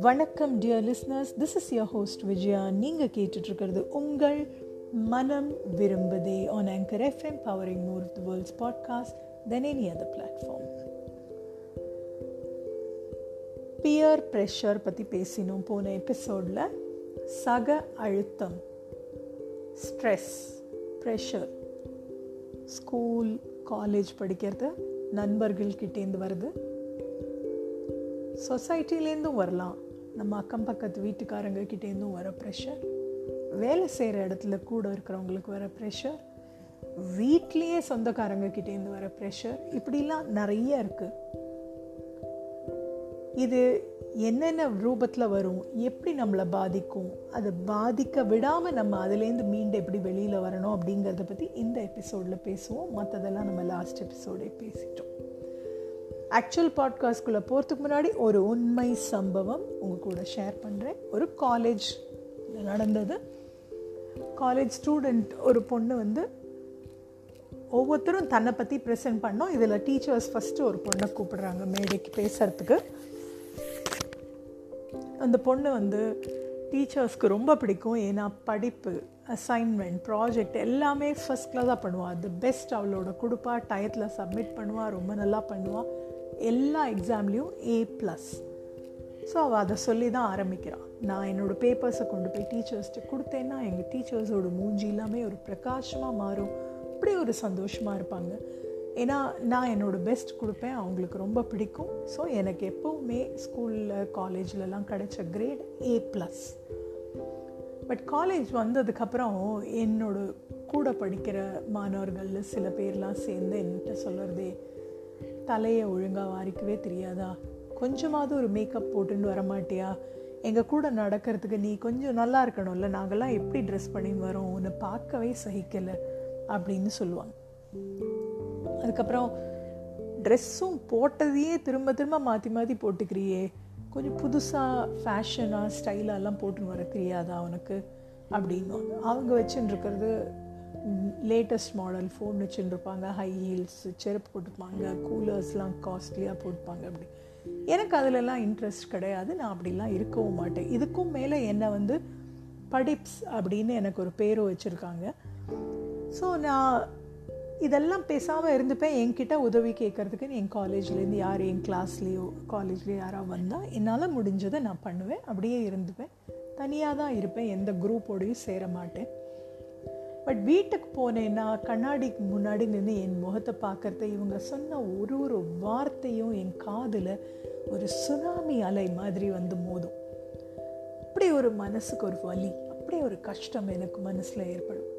வணக்கம் dear listeners this is your host Vijaya நீங்கள் கேட்டுட்ருக்கிறது உங்கள் மனம் விரும்புதே on Anchor FM powering more the world's podcast than any other platform peer pressure பற்றி பேசினோம் போன எபிசோடில் சக அழுத்தம் ஸ்ட்ரெஸ் ப்ரெஷர் ஸ்கூல் காலேஜ் படிக்கிறது நண்பர்கள்கிட்டேருந்து வருது. சொசைட்டிலேருந்தும் வரலாம். நம்ம அக்கம் பக்கத்து வீட்டுக்காரங்க கிட்டேருந்தும் வர ப்ரெஷர் வேலை செய்கிற இடத்துல கூட இருக்கிறவங்களுக்கு வர ப்ரெஷர் வீட்லேயே சொந்தக்காரங்க கிட்டேருந்து வர ப்ரெஷர் இப்படிலாம் நிறைய இருக்குது இது என்னென்ன ரூபத்தில் வரும்? எப்படி நம்மளை பாதிக்கும்? அதை பாதிக்க விடாமல் நம்ம அதுலேருந்து மீண்டு எப்படி வெளியில் வரணும் அப்படிங்கிறத பற்றி இந்த எபிசோடில் பேசுவோம். மற்றதெல்லாம் நம்ம லாஸ்ட் எபிசோடே பேசிட்டோம். ஆக்சுவல் பாட்காஸ்ட்குள்ளே போகிறதுக்கு முன்னாடி ஒரு உண்மை சம்பவம் உங்கள் கூட ஷேர் பண்ணுறேன் ஒரு காலேஜ் நடந்தது. காலேஜ் ஸ்டூடெண்ட் ஒரு பொண்ணு வந்து ஒவ்வொருத்தரும் தன்னை பற்றி ப்ரெசென்ட் பண்ணோம். இதில் டீச்சர்ஸ் ஃபஸ்ட்டு ஒரு பொண்ணை கூப்பிடுறாங்க மேடைக்கு பேசுகிறதுக்கு அந்த பொண்ணு வந்து டீச்சர்ஸ்க்கு ரொம்ப பிடிக்கும். ஏன்னா படிப்பு அசைன்மெண்ட் ப்ராஜெக்ட் எல்லாமே ஃபஸ்ட் கிளாஸாக பண்ணுவாள் அது பெஸ்ட் அவளோட கொடுப்பா டயத்தில் சப்மிட் பண்ணுவாள் ரொம்ப நல்லா பண்ணுவாள் எல்லா எக்ஸாம்லேயும் ஏ ப்ளஸ் ஸோ அவள் அதை சொல்லி தான் ஆரம்பிக்கிறான் நான் என்னோடய பேப்பர்ஸை கொண்டு போய் டீச்சர்ஸ்ட்டு கொடுத்தேன்னா எங்கள் டீச்சர்ஸோட மூஞ்சி எல்லாமே ஒரு பிரகாஷமாக மாறும். அப்படி ஒரு சந்தோஷமாக இருப்பாங்க. ஏன்னா நான் என்னோடய பெஸ்ட் கொடுப்பேன். அவங்களுக்கு ரொம்ப பிடிக்கும். ஸோ எனக்கு எப்போவுமே ஸ்கூலில் காலேஜ்லலாம் கிடைச்ச grade A plus but college வந்ததுக்கப்புறம் என்னோட கூட படிக்கிற மாணவர்களில் சில பேர்லாம் சேர்ந்து என்கிட்ட சொல்கிறதே தலையை ஒழுங்காக வாரிக்கவே தெரியாதா? கொஞ்சமாவது ஒரு மேக்கப் போட்டுன்னு வரமாட்டியா எங்கள் கூட நடக்கிறதுக்கு நீ கொஞ்சம் நல்லா இருக்கணும்ல. நாங்கள்லாம் எப்படி ட்ரெஸ் பண்ணி வரோம் உன்னை பார்க்கவே சகிக்கலை. அப்படின்னு சொல்லுவாங்க. அதுக்கப்புறம் ட்ரெஸ்ஸும் போட்டதையே திரும்ப திரும்ப மாற்றி மாற்றி போட்டுக்கிறியே. கொஞ்சம் புதுசாக ஃபேஷனாக ஸ்டைலாலாம் போட்டுன்னு வர தெரியாதா அவனுக்கு அப்படின்னு அவங்க வச்சுன்னு இருக்கிறது லேட்டஸ்ட் மாடல் ஃபோன் வச்சுருப்பாங்க ஹை ஹீல்ஸ் செருப்பு போட்டுப்பாங்க. கூலர்ஸ்லாம் காஸ்ட்லியாக போட்டுப்பாங்க அப்படி. எனக்கு அதிலெல்லாம் இன்ட்ரெஸ்ட் கிடையாது. நான் அப்படிலாம் இருக்கவும் மாட்டேன். இதுக்கும் மேலே என்னை வந்து படிப்ஸ் அப்படின்னு எனக்கு ஒரு பேரும் வச்சுருக்காங்க. ஸோ நான் இதெல்லாம் பேசாமல் இருந்துப்பேன். என்கிட்ட உதவி கேட்குறதுக்குன்னு என் காலேஜ்லேருந்து யார் என் கிளாஸ்லேயோ காலேஜ்லேயோ யாராவது வந்தால் என்னால் முடிஞ்சதை நான் பண்ணுவேன். அப்படியே இருந்துப்பேன். தனியாக தான் இருப்பேன். எந்த குரூப்போடையும் சேர மாட்டேன். பட் வீட்டுக்கு போனேன்னா கண்ணாடிக்கு முன்னாடி நின்று என் முகத்தை பார்க்குறத இவங்க சொன்ன ஒரு ஒரு வார்த்தையும் என் காதில் ஒரு சுனாமி அலை மாதிரி வந்து மோதும். அப்படி ஒரு மனசுக்கு ஒரு வலி அப்படி ஒரு கஷ்டம் எனக்கு மனசில் ஏற்படும்.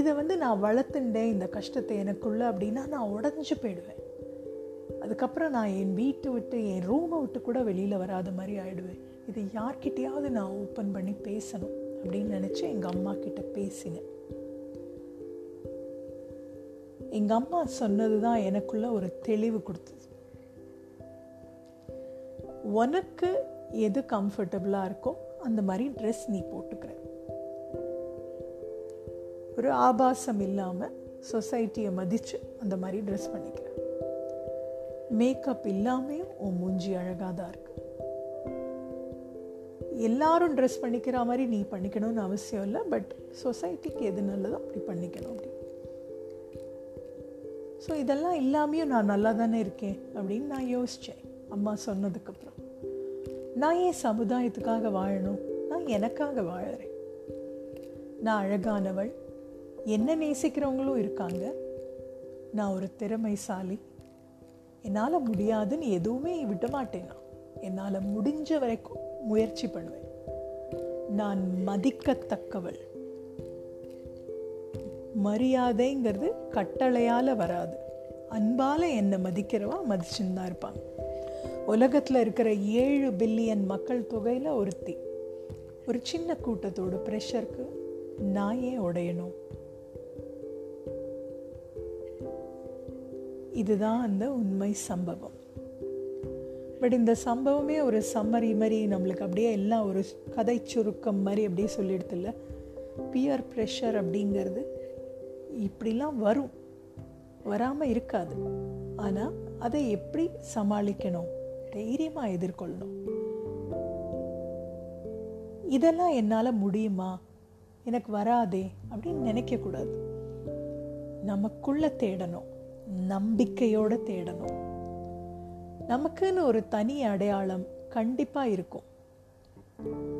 இதை வந்து நான் வளர்த்துண்டேன் இந்த கஷ்டத்தை எனக்குள்ளே அப்படின்னா நான் உடஞ்சி போயிடுவேன். அதுக்கப்புறம் நான் என் வீட்டை விட்டு என் ரூமை விட்டு கூட வெளியில் வராத மாதிரி ஆகிடுவேன் இது யார்கிட்டையாவது நான் ஓப்பன் பண்ணி பேசணும் அப்படின்னு நினச்சி எங்கள் அம்மா கிட்ட பேசினேன். எங்கள் அம்மா சொன்னது தான் எனக்குள்ள ஒரு தெளிவு கொடுத்தது. உனக்கு எது கம்ஃபர்டபுளாக இருக்கோ அந்த மாதிரி ட்ரெஸ் நீ போட்டுக்கிற. ஒரு ஆபாசம் இல்லாமல் சொசைட்டியை மதித்து அந்த மாதிரி ட்ரெஸ் பண்ணிக்கிறேன். மேக்கப் இல்லாமையும் உன் மூஞ்சி அழகாக தான் இருக்கு. எல்லாரும் ட்ரெஸ் பண்ணிக்கிற மாதிரி நீ பண்ணிக்கணும்னு அவசியம் இல்லை பட் சொசைட்டிக்கு எது நல்லதோ அப்படி பண்ணிக்கணும் அப்படி. ஸோ இதெல்லாம் இல்லாமையும் நான் நல்லா தானே இருக்கேன் அப்படின்னு நான் யோசித்தேன் அம்மா சொன்னதுக்கப்புறம் நான் ஏன் சமுதாயத்துக்காக வாழணும்? நான் எனக்காக வாழறேன். நான் அழகானவள் என்ன நேசிக்கிறவங்களும் இருக்காங்க. நான் ஒரு திறமைசாலி. என்னால் முடியாதுன்னு எதுவுமே விட மாட்டேனா என்னால் முடிஞ்ச வரைக்கும் முயற்சி பண்ணுவேன். நான் மதிக்கத்தக்கவள். மரியாதைங்கிறது கட்டளையால் வராது. அன்பால் என்னை மதிக்கிறவா மதிச்சுன்னு தான் இருப்பாங்க. உலகத்தில் இருக்கிற ஏழு பில்லியன் மக்கள் தொகையில் ஒருத்தி. ஒரு சின்ன கூட்டத்தோட ப்ரெஷருக்கு நான் ஏன் உடையணும்? இதுதான் அந்த உண்மை சம்பவம். பட் இந்த சம்பவமே ஒரு சம்மரி மாதிரி நம்மளுக்கு அப்படியே எல்லாம் ஒரு கதை சுருக்கம் மாதிரி அப்படியே சொல்லிடுதில்ல? பியர் ப்ரெஷர் அப்படிங்கிறது இப்படிலாம் வரும். வராமல் இருக்காது. ஆனால் அதை எப்படி சமாளிக்கணும்? தைரியமாக எதிர்கொள்ளணும். இதெல்லாம் என்னால் முடியுமா? எனக்கு வராதே அப்படின்னு நினைக்கக்கூடாது. நமக்குள்ளே தேடணும். நம்பிக்கையோடு தேடணும். நமக்குன்னு ஒரு தனி அடையாளம் கண்டிப்பாக இருக்கும்.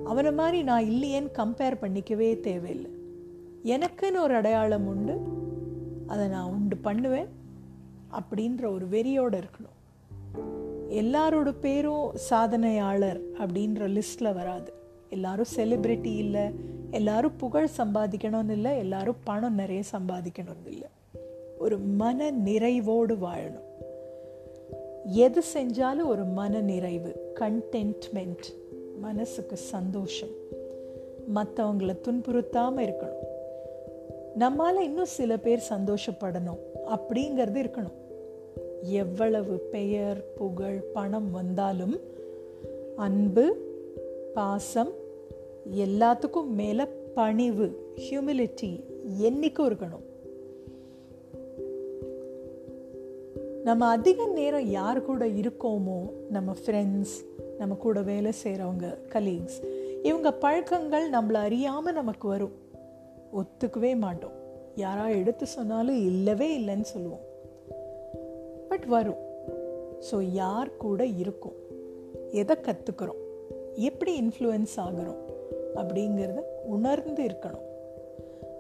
அவனை மாதிரி நான் இல்லையேன்னு கம்பேர் பண்ணிக்கவே தேவையில்லை. எனக்குன்னு ஒரு அடையாளம் உண்டு. அதை நான் உண்டு பண்ணுவேன் அப்படின்ற ஒரு வெறியோடு இருக்கணும். எல்லாரோட பேரும் சாதனையாளர் அப்படின்ற லிஸ்ட்டில் வராது. எல்லாரும் செலிப்ரிட்டி இல்லை எல்லாரும் புகழ் சம்பாதிக்கணும்னு இல்லை எல்லாரும் பணம் நிறைய சம்பாதிக்கணும்னு இல்லை. ஒரு மன நிறைவோடு வாழணும். எது செஞ்சாலும் ஒரு மன நிறைவு கண்டென்ட்மெண்ட் மனசுக்கு சந்தோஷம். மற்றவங்களை துன்புறுத்தாமல் இருக்கணும். நம்மால் இன்னும் சில பேர் சந்தோஷப்படணும் அப்படிங்கிறது இருக்கணும். எவ்வளவு பெயர் புகழ் பணம் வந்தாலும் அன்பு பாசம் எல்லாத்துக்கும் மேலே பணிவு ஹியூமிலிட்டி என்றைக்கும் இருக்கணும். நம்ம அதிக நேரம் யார் கூட இருக்கோமோ நம்ம ஃப்ரெண்ட்ஸ் நம்ம கூட வேலை செய்கிறவங்க கலீக்ஸ் இவங்க பழக்கங்கள் நம்மளை அறியாமல் நமக்கு வரும். ஒத்துக்கவே மாட்டோம். யாரா எடுத்து சொன்னாலும் இல்லவே இல்லைன்னு சொல்லுவோம். பட் வரும். ஸோ யார் கூட இருக்கும்? எதை கற்றுக்குறோம் எப்படி இன்ஃப்ளூயன்ஸ் ஆகிறோம்? அப்படிங்கிறத உணர்ந்து இருக்கணும்.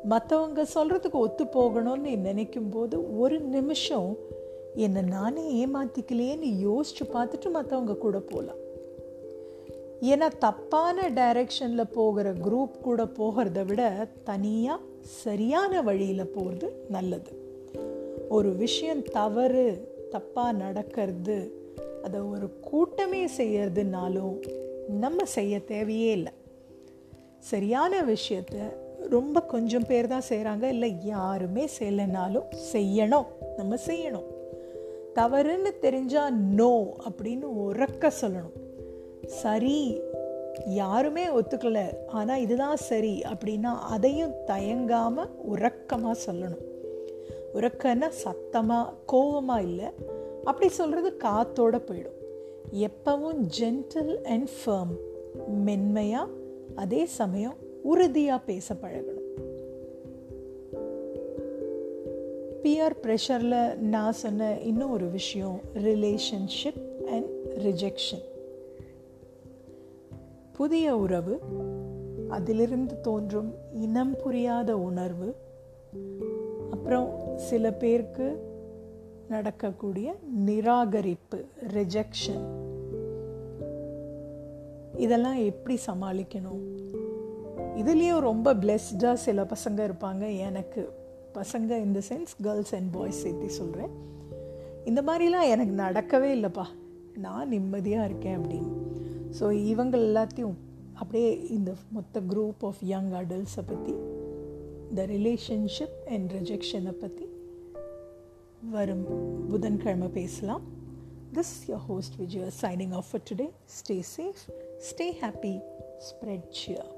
மற்றவங்க சொல்கிறதுக்கு ஒத்து போகணும்னு நினைக்கும் போது ஒரு நிமிஷம் என்னை நானே ஏமாத்திக்கலையேன்னு யோசிச்சு பார்த்துட்டு மற்றவங்க கூட போகலாம் ஏன்னா தப்பான டைரக்ஷனில் போகிற குரூப் கூட போகிறத விட தனியாக சரியான வழியில் போகிறது நல்லது. ஒரு விஷயம் தவறு தப்பாக நடக்கிறது அதை ஒரு கூட்டமே செய்யறதுனாலும் நம்ம செய்ய தேவையே இல்லை. சரியான விஷயத்த ரொம்ப கொஞ்சம் பேர் தான் செய்கிறாங்க இல்லை யாருமே செய்யலைனாலும் செய்யணும் நம்ம செய்யணும். தவறுன்னு தெரிஞ்சால் நோ அப்படின்னு உறக்க சொல்லணும். சரி யாருமே ஒத்துக்கல ஆனால் இதுதான் சரி அப்படின்னா அதையும் தயங்காமல் உறக்கமாக சொல்லணும். உறக்கன்னா சத்தமாக கோவமாக இல்லை அப்படி சொல்கிறது காத்தோட போயிடும். எப்பவும் ஜென்டில் அண்ட் ஃபர்ம் மென்மையாக அதே சமயம் உறுதியாக பேச பழகணும். பியர் ப்ரெஷரில் நான் சொன்ன இன்னும் ஒரு விஷயம் ரிலேஷன்ஷிப் அண்ட் ரிஜெக்ஷன் புதிய உறவு அதிலிருந்து தோன்றும் இனம் புரியாத உணர்வு அப்புறம் சில பேருக்கு நடக்கக்கூடிய நிராகரிப்பு ரிஜெக்ஷன் இதெல்லாம் எப்படி சமாளிக்கணும்? இதுலேயும் ரொம்ப பிளெஸ்டாக சில பசங்க இருப்பாங்க எனக்கு. பசங்க இந்த சென்ஸ் கேர்ள்ஸ் அண்ட் பாய்ஸ் சேர்த்து சொல்கிறேன் இந்த மாதிரிலாம் எனக்கு நடக்கவே இல்லைப்பா. நான் நிம்மதியாக இருக்கேன் அப்படின்னு. ஸோ இவங்க எல்லாத்தையும் அப்படியே இந்த மொத்த குரூப் ஆஃப் யங் அடல்ட்ஸை பற்றி இந்த ரிலேஷன்ஷிப் அண்ட் ரிஜெக்ஷனை பற்றி வரும். புதன்கிழமை பேசலாம். This your host Vijaya signing off for today stay safe stay happy spread cheer